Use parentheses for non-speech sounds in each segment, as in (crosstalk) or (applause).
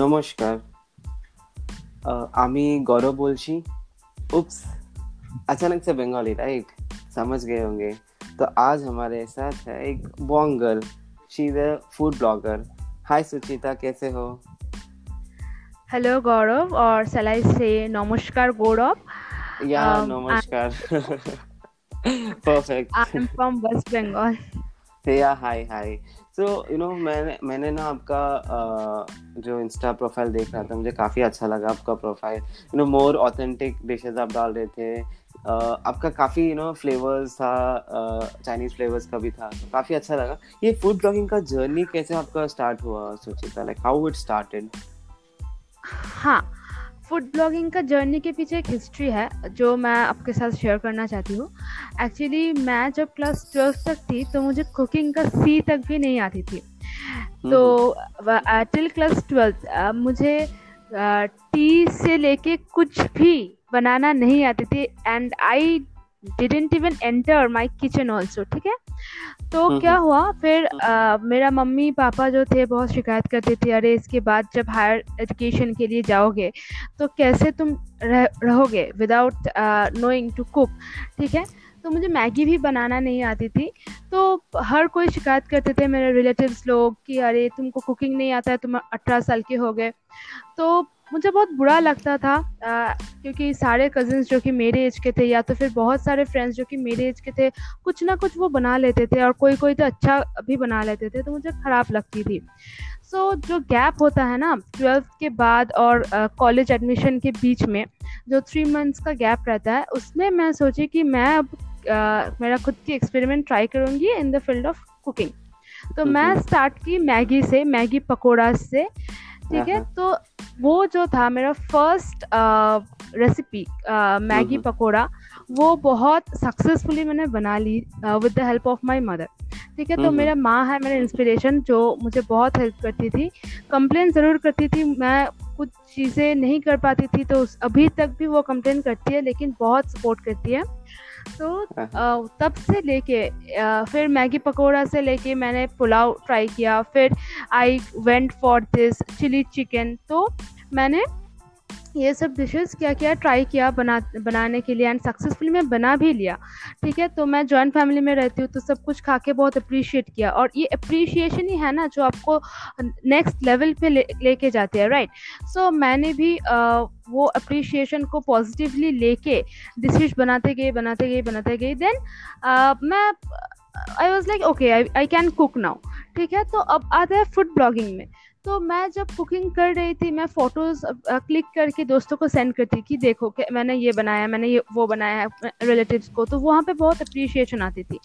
নমস্কার আহ, আমি गौरव बोलची उप्स अचानक से बंगाली राइट समझ गए होंगे तो आज हमारे साथ है एक bong girl she is a food blogger hi Suchita कैसे हो Hello Gaurav or shall I say Namaskar Gaurav? या Um, नमस्कार perfect I'm from West Bengal. yeah hi hi. So you know मैंने मैंने ना आपका अह, जो इंस्टा प्रोफ़ाइल देख रहा था मुझे काफ़ी अच्छा लगा आपका profile you know more authentic dishes आप डाल रहे थे। अह, आपका काफ़ी यू नो फ्लेवर्स था चाइनीज़ फ्लेवर्स का भी था तो काफ़ी अच्छा लगा। ये फ़ूड ब्लॉगिंग का जर्नी कैसे आपका स्टार्ट हुआ Suchita like how it started हाँ फ़ूड ब्लॉगिंग का जर्नी के पीछे एक हिस्ट्री है जो मैं आपके साथ शेयर करना चाहती हूँ। एक्चुअली मैं जब क्लास ट्वेल्थ तक थी तो मुझे कुकिंग का सी तक भी नहीं आती थी। तो टिल क्लास ट्वेल्थ मुझे टी से लेके कुछ भी बनाना नहीं आती थी। And I didn't even enter my kitchen also ठीक है? तो हम्म, क्या हम्म। हुआ? फिर अ, मेरा मम्मी पापा जो थे बहुत शिकायत करते थे अरे इसके बाद जब हायर एजुकेशन के लिए जाओगे तो कैसे तुम रह, रहोगे विदाउट नोइंग टू कुक ठीक है? तो मुझे मैगी भी बनाना नहीं आती थी। तो हर कोई शिकायत करते थे मेरे रिलेटिव्स लोग कि अरे तुमको कुकिंग नहीं आता है तुम अठारह साल के हो गए। तो मुझे बहुत बुरा लगता था अ, क्योंकि सारे कजिन्स जो कि मेरे एज के थे या तो फिर बहुत सारे फ्रेंड्स जो कि मेरे एज के थे कुछ ना कुछ वो बना लेते थे और कोई कोई तो अच्छा भी बना लेते थे तो मुझे ख़राब लगती थी सो so, जो गैप होता है ना ट्वेल्थ के बाद और कॉलेज एडमिशन के बीच में जो थ्री मंथ्स का गैप रहता है उसमें मैं सोची कि मैं अब अ, मेरा खुद की एक्सपेरिमेंट ट्राई करूँगी in the field of cooking तो मैं हम्म। स्टार्ट की मैगी से मैगी पकौड़ा से ठीक है? हाँ, तो वो जो था मेरा फ़र्स्ट रेसिपी मैगी। पकौड़ा वो बहुत सक्सेसफुली मैंने बना ली with the help of my mother ठीक है? तो। मेरा माँ है मेरा इंस्पिरेशन जो मुझे बहुत हेल्प करती थी। कंप्लेन ज़रूर करती थी मैं कुछ चीज़ें नहीं कर पाती थी तो अभी तक भी वो कंप्लेन करती है लेकिन बहुत सपोर्ट करती है। तो हाँ, तब से लेके फिर मैगी पकौड़ा से लेके मैंने पुलाव ट्राई किया फिर I went for this chilli chicken तो मैंने ये सब डिशेस क्या क्या ट्राई किया बना बनाने के लिए एंड सक्सेसफुली मैं बना भी लिया। ठीक है? तो मैं जॉइंट फैमिली में रहती हूँ तो सब कुछ खा के बहुत अप्रिशिएट किया। और ये अप्रिशिएशन ही है ना जो आपको नेक्स्ट लेवल पे ले लेके जाते हैं राइट सो मैंने भी अ, वो अप्रिशिएशन को पॉजिटिवली लेके डिशेज बनाते गए बनाते गए बनाते गए। देन मैं I was like okay I can cook now ठीक है? तो अब आता है फ़ूड ब्लॉगिंग में। तो मैं जब कुकिंग कर रही थी, मैं फ़ोटोज़ क्लिक करके दोस्तों को सेंड करती कि देखो कि मैंने ये बनाया, मैंने ये, वो बनाया है रिलेटिव्स को तो वहाँ पे बहुत अप्रिशिएशन आती थी।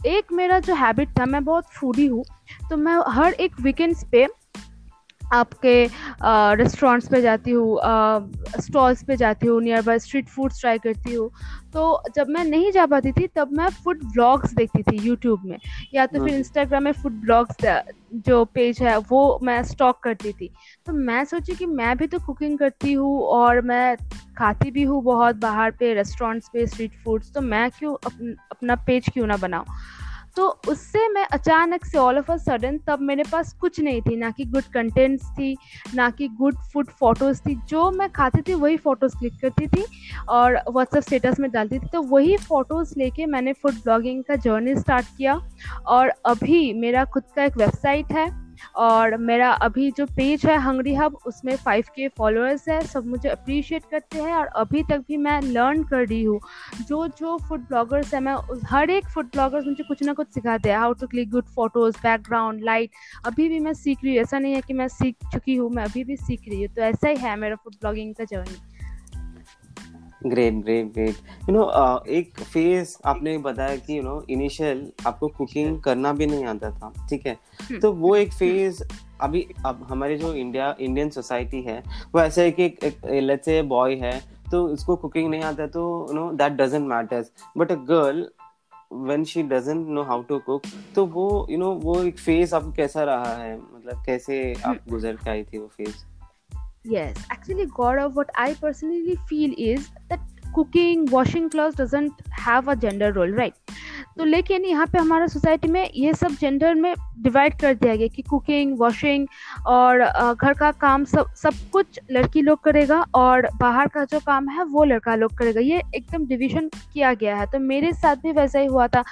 एक मेरा जो हैबिट था, मैं बहुत फूडी हूँ तो मैं हर एक वीकेंड्स पे आपके रेस्टोरेंट्स पे जाती हूँ स्टॉल्स पे जाती हूँ nearby street foods try करती हूँ। तो जब मैं नहीं जा पाती थी तब मैं फ़ूड ब्लॉग्स देखती थी यूट्यूब में या तो फिर हम्म। इंस्टाग्राम में फ़ूड ब्लॉग्स जो पेज है वो मैं स्टॉक करती थी। तो मैं सोची कि मैं भी तो कुकिंग करती हूँ और मैं खाती भी हूँ बहुत बाहर पे रेस्टोरेंट्स पे स्ट्रीट फूड्स तो मैं क्यों अपना पेज क्यों ना बनाऊँ? तो उससे मैं अचानक से ऑल ऑफ़ अ सडन तब मेरे पास कुछ नहीं थी, ना कि गुड कंटेंट्स थी, ना कि गुड फ़ूड फ़ोटोज़ थी, जो मैं खाती थी वही फ़ोटोज़ क्लिक करती थी और व्हाट्सअप स्टेटस में डालती थी। तो वही फ़ोटोज़ लेके मैंने फ़ूड ब्लॉगिंग का जर्नी स्टार्ट किया और अभी मेरा खुद का एक वेबसाइट है। और मेरा अभी जो पेज है हंगरी हब उसमें फाइव के फॉलोअर्स है, सब मुझे अप्रिशिएट करते हैं और अभी तक भी मैं लर्न कर रही हूँ। जो जो फ़ूड ब्लॉगर्स है, मैं हर एक फ़ूड ब्लॉगर्स मुझे कुछ ना कुछ सिखाते हैं। How to click good photos background light अभी भी मैं सीख रही हूँ। ऐसा नहीं है कि मैं सीख चुकी हूँ, मैं अभी भी सीख रही हूँ। तो ऐसा ही है मेरा फ़ूड ब्लॉगिंग का journey great great great you know एक फ़ेज़ आपने बताया कि यू नो इनिशियल आपको कुकिंग करना भी नहीं आता था ठीक है? हम्म, तो वो एक फ़ेज़ अभी अब हमारे जो इंडिया इंडियन सोसाइटी है वो ऐसा है कि लेट्स से बॉय है तो उसको कुकिंग नहीं आता तो you know that doesn't matters but a girl when she doesn't know how to cook तो वो यू नो वो एक फ़ेज़ आपको कैसा रहा है? मतलब कैसे आप गुजर के आई थी वो phase Yes, actually, Gaurav, what I personally feel is that cooking, washing clothes doesn't have a gender role, right? तो लेकिन यहाँ पे हमारा सोसाइटी में ये सब जेंडर में डिवाइड कर दिया गया कि कुकिंग वॉशिंग और घर का काम सब सब कुछ लड़की लोग करेगा और बाहर का जो काम है वो लड़का लोग करेगा। ये एकदम डिवीज़न किया गया है। तो मेरे साथ भी वैसा ही हुआ था।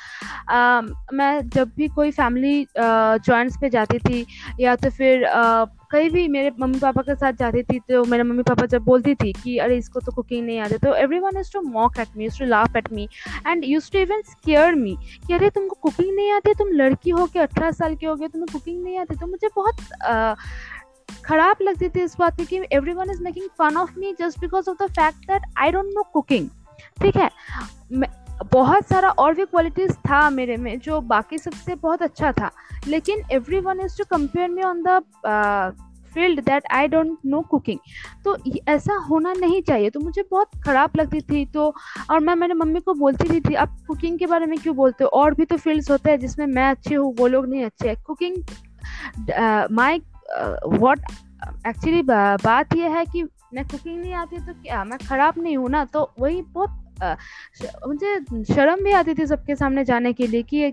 आ, मैं जब भी कोई फैमिली जॉइंट्स पे जाती थी या तो फिर आ, कहीं भी मेरे मम्मी पापा के साथ जाती थी तो मेरे मम्मी पापा जब बोलती थी कि, अरे, इसको तो कुकिंग नहीं आती तो everyone is to mock at me to laugh at me and use to even scare me कि, अरे, तुमको कुकिंग नहीं आती? तुम लड़की हो के अठारह साल के हो गए, तुम्हें कुकिंग नहीं आती? तो मुझे बहुत खराब लगती थी इस बात की everyone is making fun of me just because of the fact that I don't know cooking ठीक है? बहुत सारा और भी क्वालिटीज़ था मेरे में, जो बाकी सबसे बहुत अच्छा था। लेकिन everyone is to compare me on the field that I don't know cooking तो ऐसा होना नहीं चाहिए। तो मुझे बहुत ख़राब लगती थी। तो और मैं मेरे मम्मी को बोलती भी थी आप कुकिंग के बारे में क्यों बोलते हो? और भी तो फील्ड्स होते हैं जिसमें मैं अच्छी हूँ, वो लोग नहीं अच्छे हैं। कुकिंग माई वॉट एक्चुअली बात यह है कि मैं कुकिंग नहीं आती तो क्या? मैं ख़राब नहीं हूँ ना? तो वही बहुत मुझे शर्म भी आती थी सबके सामने जाने के लिए कि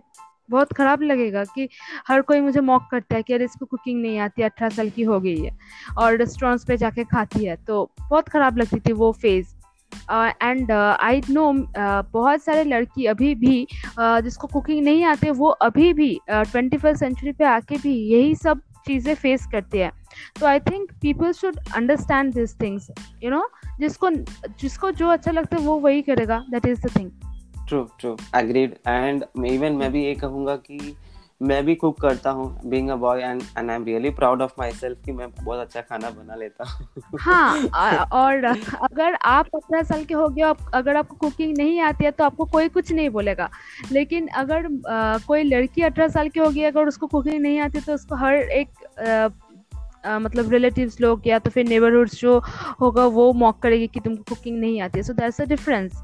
बहुत ख़राब लगेगा कि हर कोई मुझे मॉक करता है कि अरे इसको कुकिंग नहीं आती अठारह साल की हो गई है और रेस्टोरेंट्स पे जाके खाती है। तो बहुत ख़राब लगती थी वो फ़ेज़ एंड आई नो बहुत सारे लड़की अभी भी uh, जिसको कुकिंग नहीं आते वो अभी भी ट्वेंटी फ़र्स्ट सेंचुरी पे आके भी यही सब चीज़ें फेस करते हैं। तो I think people should understand this things you know जिसको जिसको जो अच्छा लगता है वो वही करेगा that is the thing true true agreed and even मैं भी ये कहूँगा कि मैं भी कुक करता हूँ being a boy and and I am really proud of myself कि मैं बहुत अच्छा खाना बना लेता हूँ। हाँ (laughs) और अगर आप अठारह साल के हो गए आप अगर आपको कुकिंग नहीं आती है तो आपको कोई कुछ नहीं बोलेगा। लेकिन अगर आ, कोई लड़की अठारह साल की होगी अगर उसको कुकिंग नहीं आती तो उसको हर एक आ, मतलब रिलेटिव्स लोग या तो फिर नेबरहुड्स जो होगा वो मॉक करेगी कि तुमको कुकिंग नहीं आती है। So that's a difference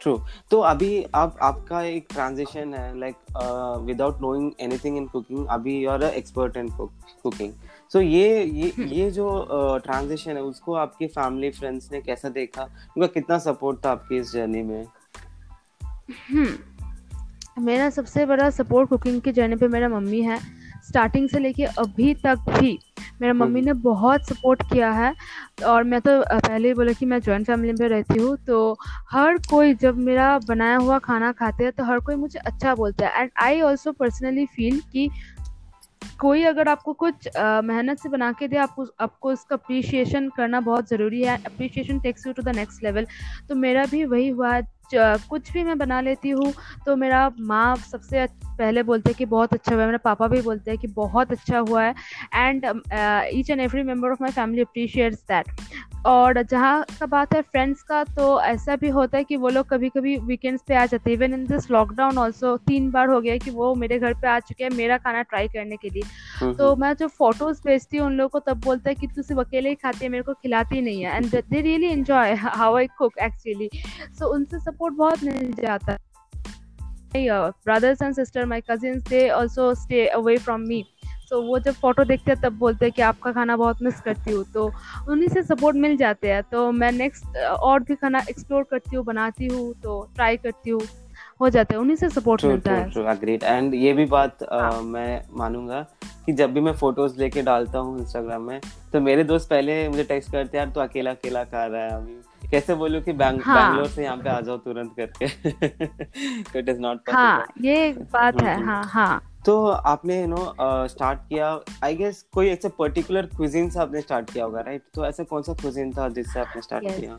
true तो अभी आप आपका एक ट्रांजिशन है like without knowing anything in cooking अभी you are expert in cooking so ये ये हम्म। ये जो ट्रांजिशन uh, है उसको आपके फैमिली फ्रेंड्स ने कैसा देखा? उनका कितना सपोर्ट था आपकी इस जर्नी में? हम्म। मेरा सबसे बड़ा सपोर्ट कुकिंग की जर्नी पे मेरा मम्मी है। स्टार्टिंग से लेके अभी तक भी मेरा मम्मी ने बहुत सपोर्ट किया है। और मैं तो पहले ही बोला कि मैं जॉइंट फैमिली में रहती हूँ तो हर कोई जब मेरा बनाया हुआ खाना खाते हैं तो हर कोई मुझे अच्छा बोलता है। And I also personally feel कि कोई अगर आपको कुछ मेहनत से बना के दे आपको आपको उसका अप्रिशिएशन करना बहुत ज़रूरी है। Appreciation takes you to the next level तो मेरा भी वही हुआ है। कुछ भी मैं बना लेती हूँ तो मेरा माँ सबसे पहले बोलते हैं कि बहुत अच्छा हुआ है मेरे पापा भी बोलते हैं कि बहुत अच्छा हुआ है। And each and every member of my family appreciates that और जहाँ का बात है फ्रेंड्स का तो ऐसा भी होता है कि वो लोग कभी कभी वीकेंड्स पे आ जाते हैं। Even in this lockdown also तीन बार हो गया कि वो मेरे घर पे आ चुके हैं मेरा खाना ट्राई करने के लिए। हम्म, तो हम्म। मैं जो फ़ोटोज़ भेजती हूँ उन लोगों को तब बोलता है कि तू सिर्फ़ अकेले ही खाती है मेरे को खिलाती नहीं है। And they really enjoy how I cook actually so उनसे सपोर्ट बहुत मिल जाता है। Brothers and sister my cousins they also stay away from me तो वो जब फ़ोटो देखते हैं तब बोलते हैं कि आपका खाना बहुत मिस करती हूँ। तो उन्हीं से सपोर्ट मिल जाते हैं। तो मैं नेक्स्ट और भी खाना एक्सप्लोर करती हूँ बनाती हूँ तो ट्राई करती हूँ। हो जाता है। उन्हीं से सपोर्ट मिलता है। अग्रीड एंड ये भी बात हाँ. मैं मानूँगा कि जब भी मैं फ़ोटोज़ लेके डालता हूँ इंस्टाग्राम में तो मेरे दोस्त पहले मुझे टेक्स्ट करते हैं यार तो अकेला अकेला खा रहा है अभी कैसे बोलूँ कि बैंग, हाँ. बैंगलोर से यहाँ पे आ जाओ तुरंत करके। इट इज़ नॉट हाँ ये बात है हाँ हाँ। तो आपने यू नो स्टार्ट किया आई गेस कोई ऐसे पर्टिकुलर क्विजिन से आपने स्टार्ट किया होगा राइट तो ऐसा कौन सा क्विजिन था जिससे आपने स्टार्ट yes. किया?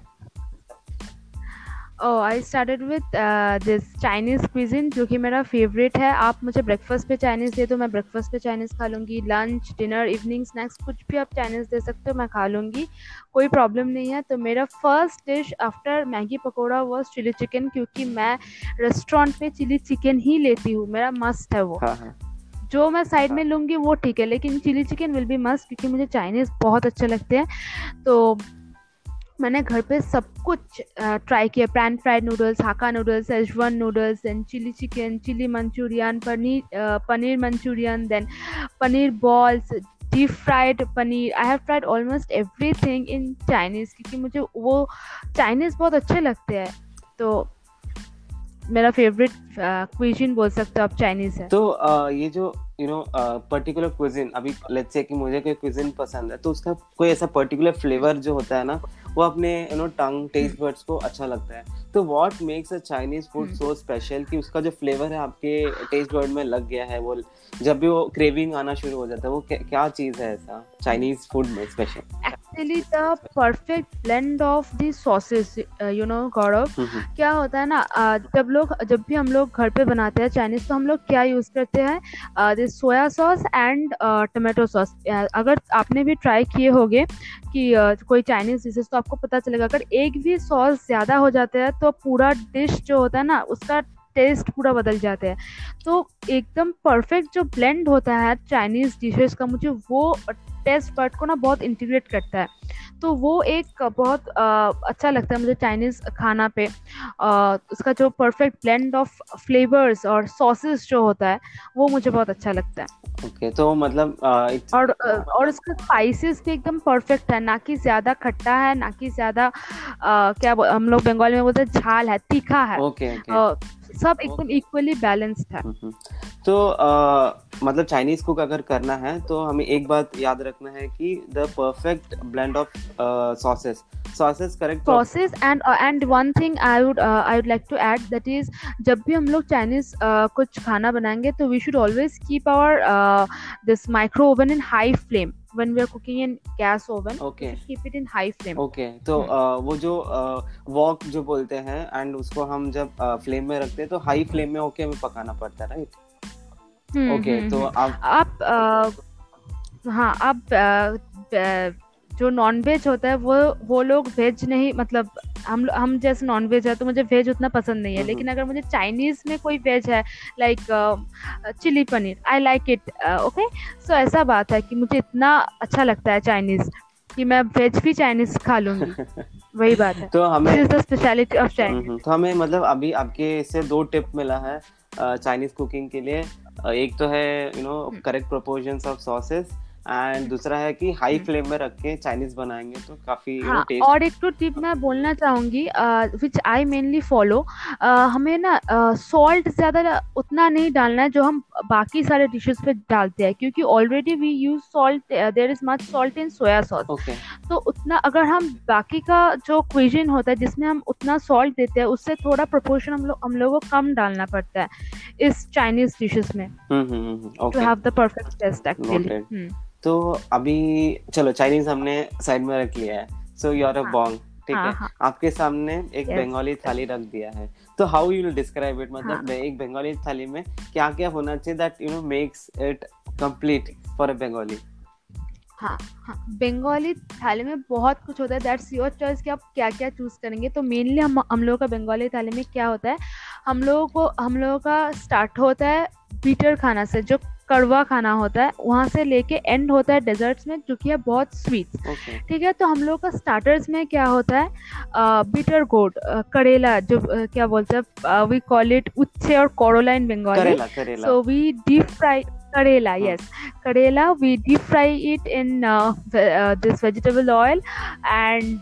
ओह I started with this Chinese cuisine जो कि मेरा फेवरेट है। आप मुझे ब्रेकफास्ट पे चाइनीज़ दे दो मैं ब्रेकफास्ट पे चाइनीज़ खा लूँगी। लंच डिनर इवनिंग स्नैक्स कुछ भी आप चाइनीज़ दे सकते हो मैं खा लूँगी। कोई प्रॉब्लम नहीं है। तो मेरा first dish after Maggi pakora was chili chicken क्योंकि मैं रेस्टोरेंट पे चिली चिकन ही लेती हूँ। मेरा मस्ट है वो। हाँ, हाँ. जो मैं साइड में हाँ। लूँगी वो ठीक है लेकिन chili chicken will be must क्योंकि मुझे चाइनीज़ बहुत अच्छे लगते हैं। तो मैंने घर पे सब कुछ ट्राई किया। Pan fried noodles hakka noodles schezwan noodles then chili chicken chili manchurian paneer paneer manchurian then paneer balls deep fried paneer I have fried almost everything in Chinese क्योंकि मुझे वो चाइनीज़ बहुत अच्छे लगते हैं। तो मेरा फेवरेट क्विजिन बोल सकते हो आप चाइनीज़ है। तो uh, ये जो यू नो पर्टिकुलर क्विजिन अभी लेट्स से कि मुझे कोई क्विजिन पसंद है तो उसका कोई ऐसा पर्टिकुलर फ्लेवर जो होता है ना, वो अपने you know tongue taste buds को अच्छा लगता है। तो what makes a Chinese food so special कि उसका जो फ्लेवर है आपके टेस्ट बर्ड में लग गया है वो जब भी वो क्रेविंग आना शुरू हो जाता है वो क्या चीज़ है ऐसा चाइनीज़ फ़ूड में special actually the perfect blend of the sauces you know Gaurav क्या होता है ना uh, जब लोग जब भी हम लोग घर पे बनाते हैं चाइनीज़ तो हम लोग क्या यूज़ करते हैं? This soya sauce and tomato sauce अगर आपने भी ट्राई किए होंगे कि uh, कोई चाइनीज़ डिशेज तो आपको पता चलेगा अगर एक भी सॉस ज़्यादा हो जाता है तो पूरा डिश जो होता है ना, उसका टेस्ट पूरा बदल जाता है। तो एकदम परफेक्ट जो ब्लेंड होता है चाइनीज़ डिशेस का, मुझे वो टेस्ट बर्ड को ना बहुत इंटीग्रेट करता है। तो वो एक बहुत आ, अच्छा लगता है मुझे चाइनीज़ खाना पे। आ, उसका जो परफेक्ट ब्लेंड ऑफ़ फ्लेवर्स और सॉसेस जो होता है वो मुझे बहुत अच्छा लगता है। ओके okay, तो मतलब uh, और और उसका स्पाइसेस भी एकदम परफेक्ट है ना कि ज़्यादा खट्टा है ना कि ज़्यादा क्या हम लोग बंगाल में बोलते हैं झाल है तीखा है। okay, okay. सब एकदम इक्वली बैलेंस्ड है हम्म, हम्म। तो आ, मतलब चाइनीज़ कुक अगर करना है तो हमें एक बात याद रखना है कि the perfect blend of sauces sauces correct sauces and and one thing I would I would like to add that is जब भी हम लोग चाइनीज़ uh, कुछ खाना बनाएँगे तो we should always keep our this micro oven in high flame when we are cooking in gas oven okay. keep it in high flame. Okay तो hmm. uh, वो जो वॉक uh, जो बोलते हैं एंड उसको हम जब फ्लेम uh, में रखते हैं तो हाई फ्लेम में होके हमें पकाना पड़ता है राइट ओके हम्म, तो हम्म। आप आप हाँ आप जो नॉन वेज होता है वो वो लोग वेज नहीं मतलब हम हम जैसे नॉन वेज है तो मुझे वेज उतना पसंद नहीं है। लेकिन अगर मुझे चाइनीज़ में कोई वेज है like chilli paneer I like it okay so ऐसा बात है कि मुझे इतना अच्छा लगता है चाइनीज़ कि मैं वेज भी चाइनीज़ खा लूँगी। (laughs) वही बात है। तो हमें स्पेशलिटी ऑफ़ चाइनीज़ तो हमें मतलब अभी आपके इससे दो टिप मिला है चाइनीज़ कुकिंग के लिए। एक तो है you know correct proportions of sauces and दूसरा है कि हाई फ्लेम में रख के चाइनीज़ बनाएँगे तो काफ़ी हाँ, और एक तो टिप मैं बोलना चाहूँगी विच आई मेनली फॉलो हमें ना सॉल्ट uh, ज़्यादा उतना नहीं डालना है जो हम बाकी सारे डिशेस पे डालते हैं क्योंकि already we use salt there is much salt in soya sauce तो उतना अगर हम बाकी का जो क्विजिन होता है जिसमें हम उतना सॉल्ट देते हैं उससे थोड़ा प्रोपोर्शन हम लोग हम लोगों को कम डालना पड़ता है इस चाइनीज़ डिशेस में। To have the perfect taste actually तो अभी चलो चाइनीज़ हमने साइड में रख लिया है। So you are a bong ठीक हाँ, है? हाँ. आपके सामने एक yes. बंगाली थाली रख दिया है। तो how you will describe it मतलब हाँ. एक बंगाली थाली में क्या क्या होना चाहिए that you know makes it complete for a Bengali हाँ हाँ। बंगाली थाली में बहुत कुछ होता है। दैट्स योर चॉइस कि आप क्या क्या चूज़ करेंगे। तो मेनली हम हम लोगों का बंगाली थाली में क्या होता है? हम लोगों को हम लोगों का स्टार्ट होता है बीटर खाना से जो कड़वा खाना होता है वहाँ से लेके एंड होता है डेजर्ट्स में जो कि है बहुत स्वीट ठीक है तो हम लोग का स्टार्टर्स में क्या होता है बिटर गोड करेला जो आ, क्या बोलते हैं वी कॉल इट उच्छे और कोरोलाइन Bengali so we deep fry karela yes. Karela we deep fry it in this vegetable oil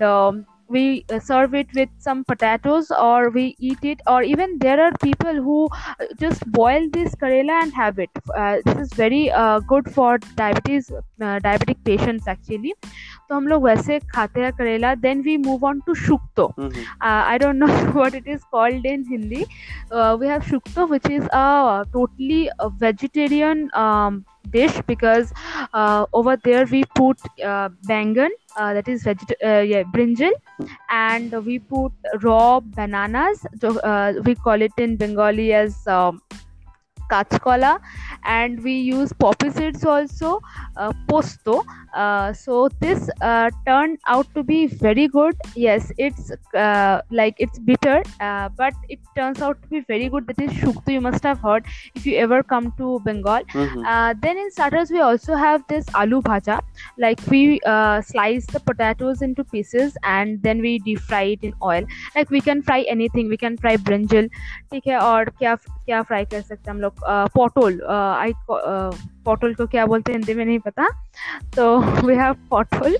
um, we uh, serve it with some potatoes or we eat it or even there are people who uh, just boil this karela and have it uh, this is very uh, good for diabetes uh, diabetic patients actually तो हम लोग वैसे खाते हैं करेला then we move on to shukto I don't know what it is called in Hindi we have shukto which is a totally vegetarian um, dish because uh, over there we put uh, bangan uh, that is veget- uh, yeah brinjal and we put raw bananas uh, we call it in bengali as um, kachkola and we use poppy seeds also uh, posto uh, so this uh, turned out to be very good yes it's uh, like it's bitter uh, but it turns out to be very good that is shuktu you must have heard if you ever come to bengal mm-hmm. Uh, then in starters we also have this aloo bhaja like we slice the potatoes into pieces and then we deep fry it in oil like we can fry anything we can fry brinjal ठीक है और क्या क्या fry कर सकते हैं हम लोग पोटोल आई पोटल को क्या बोलते हैं हिंदी में नहीं पता। तो we have potol.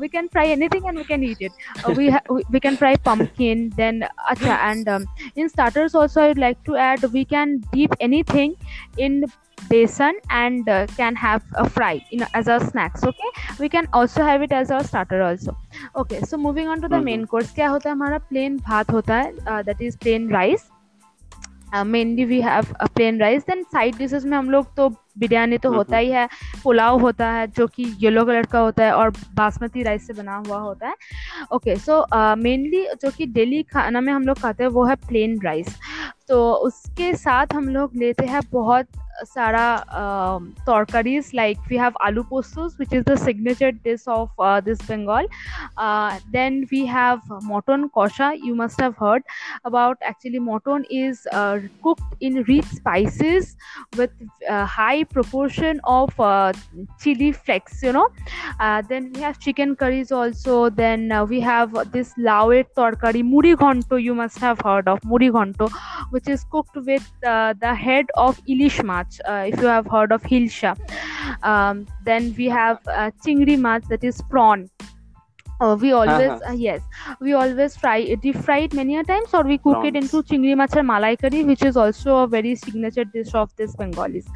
We can fry anything and we can eat it we we can fry pumpkin then अच्छा and in starters also I like to add we can deep anything in besan and can have a fry in as a snacks okay we can also have it as a starter also okay so moving on to the main course क्या होता है हमारा plain भात होता है that is plain rice mainly we have plain rice then side dishes में हम लोग तो बिरयानी तो होता ही है पुलाव होता है जो कि येलो कलर का होता है और बासमती राइस से बना हुआ होता है। ओके सो मेनली जो कि डेली खाना में हम लोग खाते हैं वो है प्लेन राइस तो उसके साथ हम लोग लेते हैं बहुत Sara um, torkaris like we have alu postos which is the signature dish of uh, this Bengal. Uh, then we have moton kosha. You must have heard about. Actually, moton is uh, cooked in rich spices with uh, high proportion of uh, chili flakes. You know. Uh, then we have chicken curries also. Then we have this laue torkari murighonto. You must have heard of murighonto, which is cooked with the head of ilishmath uh, if you have heard of hilsha. Um, then we have uh, chingri mach that is prawn uh, we always Uh-huh. uh, yes we always fry it, deep fry it many a times or we cook it into chingri machar malai curry which is also a very signature dish of this bengalis.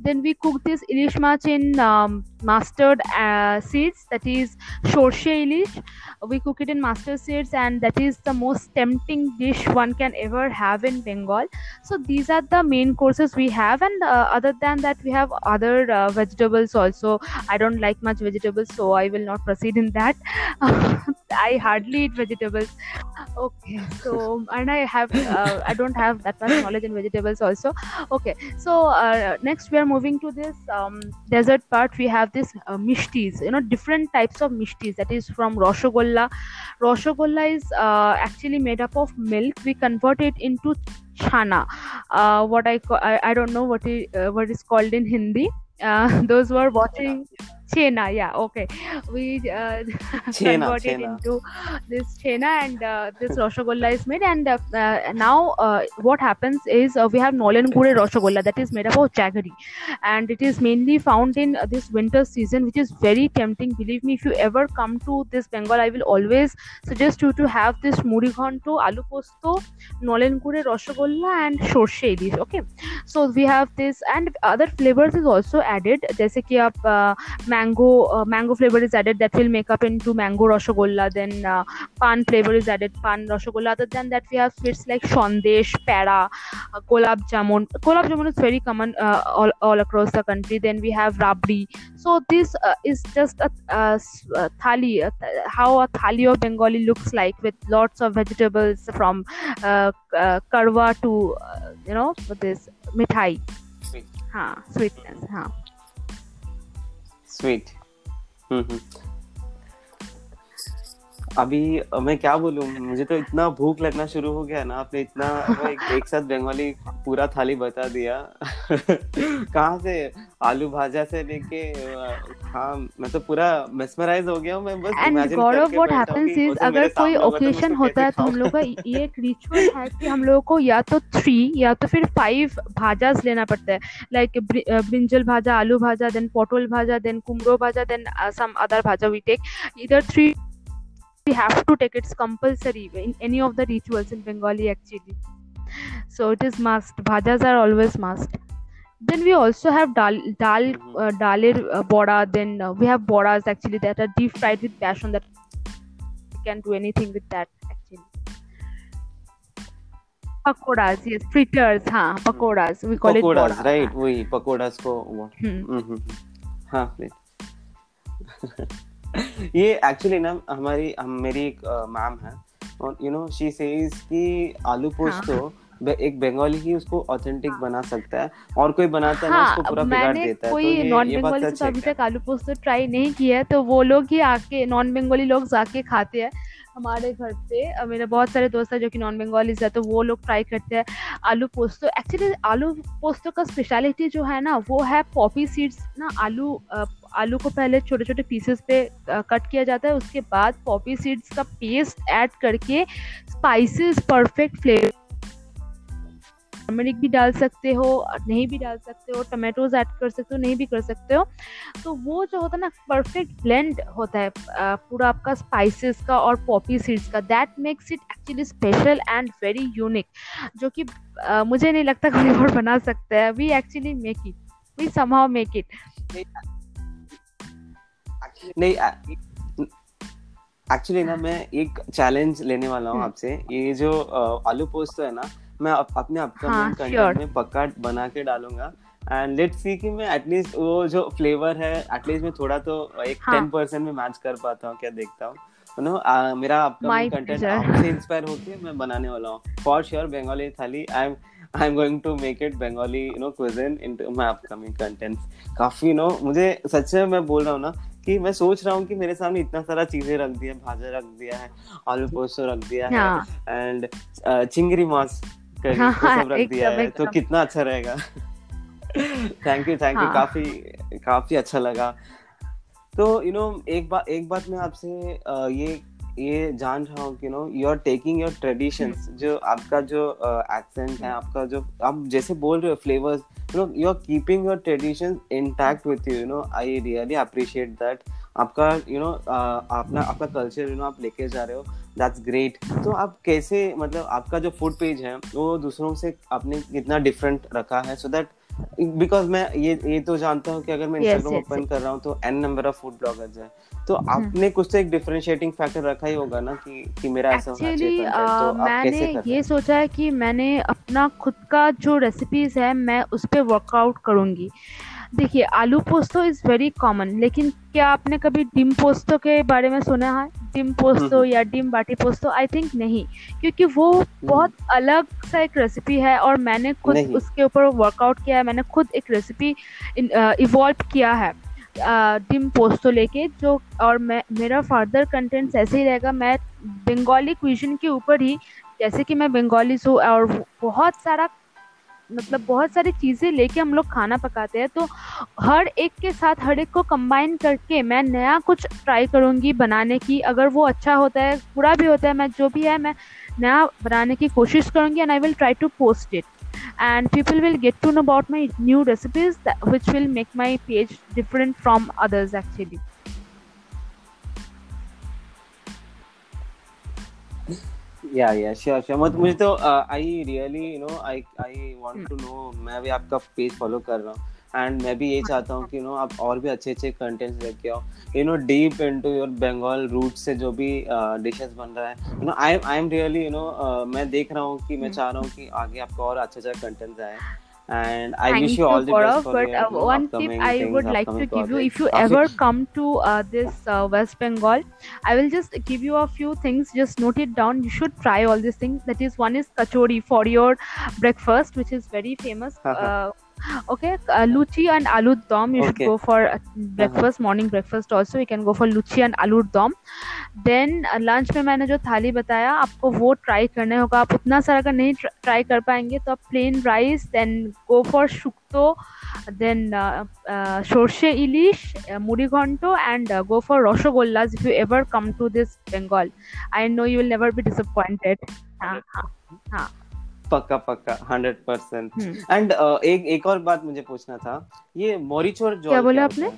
Then we cook this ilish mach in um, mustard uh, seeds that is shorshe ilish. We cook it in mustard seeds and that is the most tempting dish one can ever have in bengal. So these are the main courses we have and uh, other than that we have other uh, vegetables also. I don't like much vegetables so i will not proceed in that (laughs) (laughs) i hardly eat vegetables. Okay so and i have uh, i don't have that much knowledge in vegetables also. Okay so uh, next we are moving to this um, desert part. We have this uh, mishtis you know different types of mishtis. That is from roshogolla. Roshogolla is uh, actually made up of milk. We convert it into chana. Uh, what i I, I don't know what is uh, what is called in hindi. Uh, (laughs) those who are watching chena yeah okay. We uh, (laughs) chena, chena. it into this chena and uh, this roshogolla is made and uh, uh now uh, what happens is uh, we have nolan gure roshogolla that is made up of jaggery. And it is mainly found in this winter season which is very tempting. Believe me if you ever come to this bengal i will always suggest you to have this muriganto, alu posto nolan gure roshogolla and shorshe elish okay? So we have this and other flavors is also added. Jaise ki aap mango uh, mango flavor is added that will make up into mango rasgulla. Then uh, pan flavor is added pan rasgulla. Other than that we have sweets like shondesh pera uh, gulab jamun. Gulab jamun is very common uh, all, all across the country. Then we have rabdi so this uh, is just a, a, a thali a th- how a thali of bengali looks like with lots of vegetables from uh, uh, karwa to uh, you know this mithai. Sweet. हाँ sweetness हाँ sweet अभी मैं क्या बोलूँ मुझे तो इतना भूख लगना शुरू हो गया ना आपने इतना एक, एक साथ बंगाली पूरा थाली बता दिया। (laughs) कहाँ से? आलू भाजा से लेके हाँ मैं तो पूरा मेस्मराइज हो गया हूँ मैं बस and Gaurav what happens is अगर कोई होगा तो होता है तो हम लोग का ये एक रिचुअल है कि हम लोगों को या तो थ्री या तो फिर फाइव भाजास लेना पड़ता है। Like brinjal bhaja aloo bhaja then potol bhaja then kumro bhaja then some other bhaja we take either three we have to take it's compulsory in any of the rituals in bengali actually. So it is must. Bhajas are always must. Then we also have dal dal mm-hmm. uh, dalir uh, then uh, we have boras actually that are deep fried with passion that. You can do anything with that actually. Pakoras yes fritters huh mm-hmm. pakoras we call pakodas, it pakoras right we pakoras, ko what? Hmm. mm-hmm. huh, (laughs) ये actually ना हमारी हम मेरी एक ma'am है। और you know she says कि आलू पोस्तो बे- एक बंगाली ही उसको ऑथेंटिक हाँ। बना सकता है और कोई बनाता है ना हाँ उसको पूरा बिगाड़ देता है तो कोई नॉन बंगाली से तो अभी तक आलू पोस्त ट्राई नहीं किया है तो वो लोग ही आके नॉन बंगाली लोग जाके खाते हैं। हमारे घर पे मेरे बहुत सारे दोस्त हैं जो कि नॉन बंगालीज है तो वो लोग ट्राई करते हैं आलू पोस्तो एक्चुअली आलू पोस्तो का स्पेशलिटी जो है ना वो है पॉपी सीड्स ना आलू आलू को पहले छोटे छोटे पीसेस पे कट किया जाता है, उसके बाद पॉपी सीड्स का पेस्ट ऐड करके स्पाइसेस परफेक्ट फ्लेवर टर्मरिक भी डाल सकते हो, नहीं भी डाल सकते हो टमाटोज ऐड कर सकते हो, नहीं भी कर सकते हो। तो वो जो होता है ना परफेक्ट ब्लेंड होता है पूरा आपका स्पाइसेस का और पॉपी सीड्स का। That makes it actually special and very unique जो कि मुझे नहीं लगता कोई और बना सकता है। We actually make it we somehow make it नहीं एक्चुअली ना मैं एक चैलेंज लेने वाला हूँ हम्म। आपसे। ये जो आलू पोस्ट है ना मैं अप, अपने अपकमिंग कंटेंट में पक्का बना के डालूँगा। एंड लेट्स सी कि मैं एटलीस्ट वो जो फ्लेवर है एटलीस्ट मैं थोड़ा तो एक टेन हाँ. परसेंट में मैच कर पाता हूँ क्या देखता हूँ। नो uh, मेरा अपकमिंग कंटेंट आपसे इंस्पायर होके मैं बनाने वाला हूँ। For sure Bengali thali. I am I am going to make it Bengali you know cuisine into my upcoming contents काफ़ी नो मुझे सच में मैं बोल रहा हूँ ना कि मैं सोच रहा हूँ कि मेरे सामने इतना सारा चीज़ें रख दिया भाजा रख दिया है आलू पोस्तो रख दिया है एंड हाँ। चिंगरी मांस करी हाँ, सब रख दिया है। तो कितना अच्छा रहेगा। थैंक यू थैंक यू काफ़ी काफ़ी अच्छा लगा। तो यू नो एक बात एक बात मैं आपसे ये ये जान रहा हूँ कि no you are taking your traditions जो आपका जो एक्सेंट uh, है आपका जो आप जैसे बोल रहे हो flavours you know you are keeping your tradition intact with you you know I really appreciate that आपका यू नो अपना आपका कल्चर यू नो आप लेके जा रहे हो दैट्स ग्रेट तो आप कैसे मतलब आपका जो फ़ूड पेज है वो दूसरों से आपने कितना डिफरेंट रखा है? सो so दैट बिकॉज़ मैं ये ये तो जानता हूँ कि अगर मैं इंस्टाग्राम yes, ओपन yes, कर रहा हूँ तो an number of food bloggers है। तो hmm. आपने कुछ तो एक डिफरेंशिएटिंग फैक्टर रखा ही होगा ना कि कि मेरा ऐसा होना चाहिए तो मैंने ये सोचा है कि मैंने अपना खुद का जो रेसिपीज़ है मैं उस पर वर्कआउट करूँगी। देखिए आलू पोस्तो इज़ वेरी कॉमन लेकिन क्या आपने कभी डिम पोस्तो के बारे में सुना है डिम पोस्तो। या डिम बाटी पोस्तो आई थिंक नहीं क्योंकि वो हम्म। बहुत अलग सा एक रेसिपी है और मैंने खुद उसके ऊपर वर्कआउट किया है मैंने खुद एक रेसिपी इवॉल्व किया है डिम पोस्तो लेके जो और मैं मेरा फर्दर कंटेंट्स ऐसे ही रहेगा मैं बंगाली क्विजन के ऊपर ही जैसे कि मैं बंगाली हूँ और बहुत सारा मतलब बहुत सारी चीज़ें लेके हम लोग खाना पकाते हैं तो हर एक के साथ हर एक को कंबाइन करके मैं नया कुछ ट्राई करूँगी बनाने की। अगर वो अच्छा होता है बुरा भी होता है मैं जो भी है मैं नया बनाने की कोशिश करूँगी and I will try to post it and people will get to know about my new recipes that, which will make my page different from others actually. या या श्योर श्योर मत मुझे तो I really you know I I want to know मैं भी आपका page follow कर रहा हूँ। एंड मैं भी ये चाहता हूँ कि यू नो आप और भी अच्छे अच्छे कंटेंट्स लेके आओ। You know deep into your Bengal root से जो भी डिशेस बन रहा है। You know I I am really you know मैं देख रहा हूँ कि मैं चाह रहा हूँ कि आगे आपका और अच्छा अच्छा कंटेंट्स आए। And I Thank wish you, all the best for but uh, one tip I would like to give projects. you if you ever (laughs) come to uh, this uh, West Bengal I will just give you a few things just note it down you should try all these things that is one is kachori for your breakfast which is very famous (laughs) uh, okay uh, luchi and aloo dom you okay. should go for uh, uh-huh. breakfast uh-huh. morning breakfast also. You can go for luchi and aloo dom. Then uh, lunch में मैंने जो थाली बताया आपको वो try करने होगा। आप उतना सारा अगर नहीं ट्राई कर पाएँगे तो आप plain rice then go for shukto then shorshe ilish muri ghonto and go for rasgollas if you ever come to this Bengal I know you will never be disappointed हाँ हाँ हाँ पक्का पक्का हंड्रेड परसेंट एंड एक एक और बात मुझे पूछना था। ये मोरीचोर जो क्या बोले आपने?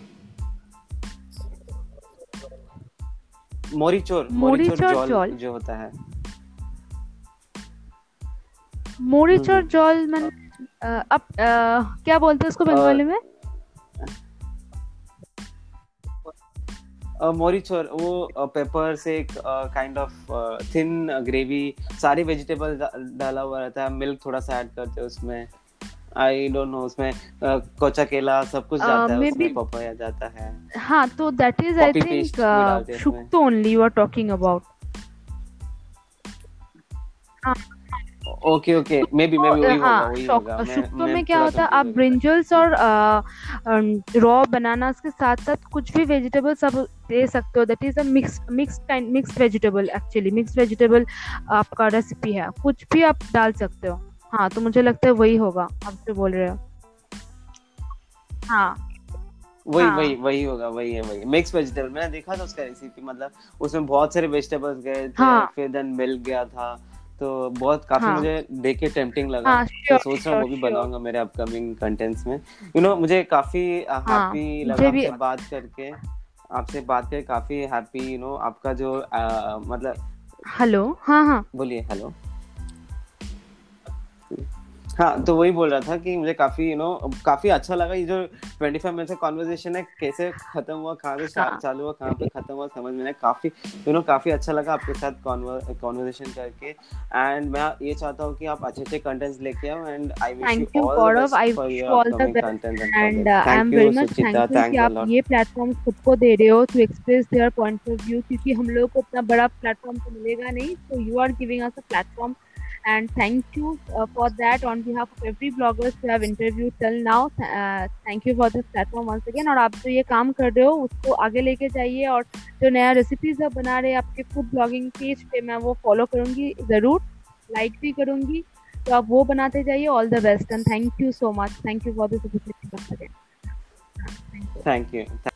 मोरीचोर मोरीचोर जॉल जो होता है। मोरीचोर जॉल मन अब क्या बोलते हैं उसको बंगाली में? मोरिचोर वो पेपर से एक काइंड ऑफ़ थिन ग्रेवी सारी वेजिटेबल डाला हुआ रहता है मिल्क थोड़ा सा ऐड करते हैं उसमें। आई डोंट नो उसमें कोचा केला सब कुछ जाता है उसमें पपाया जाता है। हाँ तो that is I think shukto only you are talking about हाँ। Okay okay maybe maybe वही होगा वही होगा। शुक्तो में क्या होता है आप ब्रिंजल्स और रॉ बनानास के साथ साथ कुछ भी वेजिटेबल सब दे सकते हो। That is a mix mix kind mix vegetable actually mix vegetable आपका रेसिपी है। कुछ भी आप डाल सकते हो। हाँ तो मुझे लगता है वही होगा। आप जो बोल रहे हो। हाँ। वही हाँ. वही वही होगा वही है वही। मिक्स वेजिटेबल मैंने देखा था उसका रेसिपी मतलब उसमें बहुत सारे वेजिटेबल्स गए थे हाँ. फिर देन मिल्क गया था। तो बहुत काफ़ी हाँ। मुझे देख के टेम्पटिंग लगा। हाँ तो सोच रहा हूँ वो भी बनाऊँगा मेरे अपकमिंग कंटेंट्स में। यू नो मुझे काफ़ी हाँ हैप्पी मुझे लगा आपसे बात करके। आपसे बात करके काफ़ी हैप्पी यू नो आपका जो आ, मतलब हेलो हाँ हाँ। बोलिए हेलो हाँ तो वही बोल रहा था कि मुझे काफ़ी यू you नो know, काफ़ी अच्छा लगा ये जो 25 मिनट का कॉन्वर्जेशन है कैसे खत्म हुआ कहाँ से चा- हाँ। चालू हुआ कहाँ पे खत्म हुआ समझ में आया। काफ़ी यू you नो know, काफ़ी अच्छा लगा आपके साथ कॉन्वर्जेशन करके। एंड मैं ये चाहता हूँ कि आप अच्छे अच्छे कंटेंट्स लेके आओ and I wish you all the best for your upcoming best and I am very much thankful कि आप ये प्लेटफॉर्म खुद को दे रहे हो to express their point of view क्योंकि हम लोगों को इतना बड़ा प्लेटफॉर्म तो मिलेगा नहीं so you are giving us a platform and thank you uh, for that on behalf of every bloggers who have interviewed till now uh, thank you for this platform once again और आप जो ये काम कर रहे हो उसको आगे लेके जाइए और जो नया रेसिपीज़ आप बना रहे हैं आपके फ़ूड ब्लॉगिंग पेज पे मैं वो फॉलो करूँगी ज़रूर लाइक भी करूँगी तो आप वो बनाते जाइए all the best and thank you so much thank you for this opportunity हाँ, थैंक यू